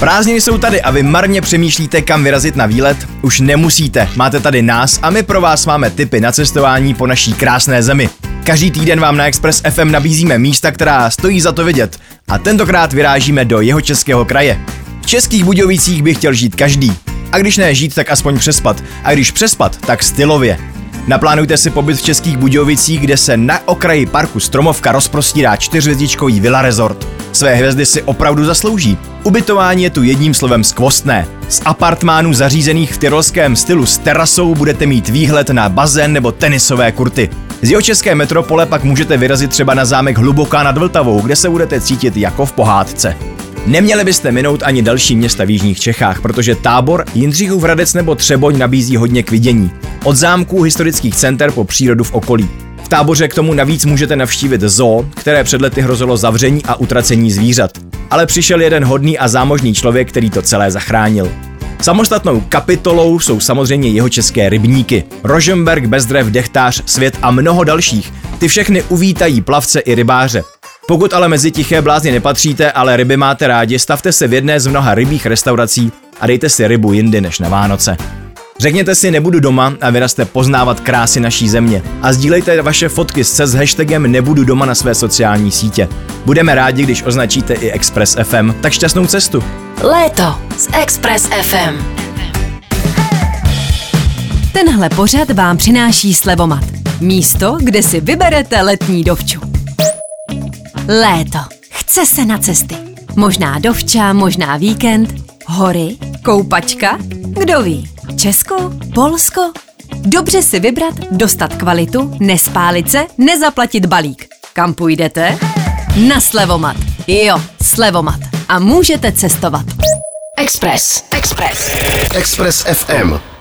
Prázdniny jsou tady a vy marně přemýšlíte, kam vyrazit na výlet? Už nemusíte, máte tady nás a my pro vás máme tipy na cestování po naší krásné zemi. Každý týden vám na Express FM nabízíme místa, která stojí za to vidět a tentokrát vyrážíme do jeho českého kraje. V Českých Budějovicích by chtěl žít každý. A když ne žít, tak aspoň přespat. A když přespat, tak stylově. Naplánujte si pobyt v Českých Budějovicích, kde se na okraji parku Stromovka rozprostírá čtyřvězdičkový Villa Resort. Své hvězdy si opravdu zaslouží. Ubytování je tu jedním slovem skvostné. Z apartmánů zařízených v tyrolském stylu s terasou budete mít výhled na bazén nebo tenisové kurty. Z jeho české metropole pak můžete vyrazit třeba na zámek Hluboká nad Vltavou, kde se budete cítit jako v pohádce. Neměli byste minout ani další města v jižních Čechách, protože tábor Jindřichův Hradec nebo Třeboň nabízí hodně k vidění. Od zámků historických center po přírodu v okolí. V táboře k tomu navíc můžete navštívit zoo, které před lety hrozilo zavření a utracení zvířat. Ale přišel jeden hodný a zámožný člověk, který to celé zachránil. Samostatnou kapitolou jsou samozřejmě jeho české rybníky. Rožemberg, Bezdrev, Dechtář, Svět a mnoho dalších. Ty všechny uvítají plavce i rybáře. Pokud ale mezi tiché blázně nepatříte, ale ryby máte rádi, stavte se v jedné z mnoha rybích restaurací a dejte si rybu jindy než na Vánoce. Řekněte si nebudu doma a vyrazte poznávat krásy naší země a sdílejte vaše fotky s hashtagem nebudu doma na své sociální sítě. Budeme rádi, když označíte i Express FM, tak šťastnou cestu. Léto s Express FM. Tenhle pořad vám přináší Slevomat. Místo, kde si vyberete letní dovču. Léto. Chce se na cesty. Možná dovča, možná víkend, hory, koupačka, kdo ví. Česko, Polsko? Dobře si vybrat, dostat kvalitu, nespálit se, nezaplatit balík. Kam půjdete? Na Slevomat. Jo, Slevomat. A můžete cestovat. Express. Express. Express FM.